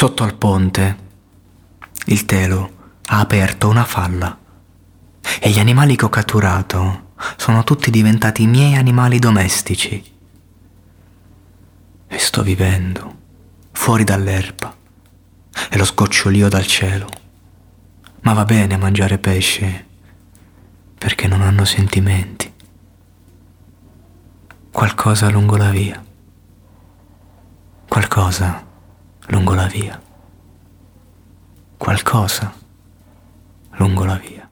Sotto al ponte, il telo ha aperto una falla e gli animali che ho catturato sono tutti diventati miei animali domestici. E sto vivendo fuori dall'erba e lo scocciolio dal cielo. Ma va bene mangiare pesce perché non hanno sentimenti. Qualcosa lungo la via. Qualcosa lungo la via. Qualcosa lungo la via.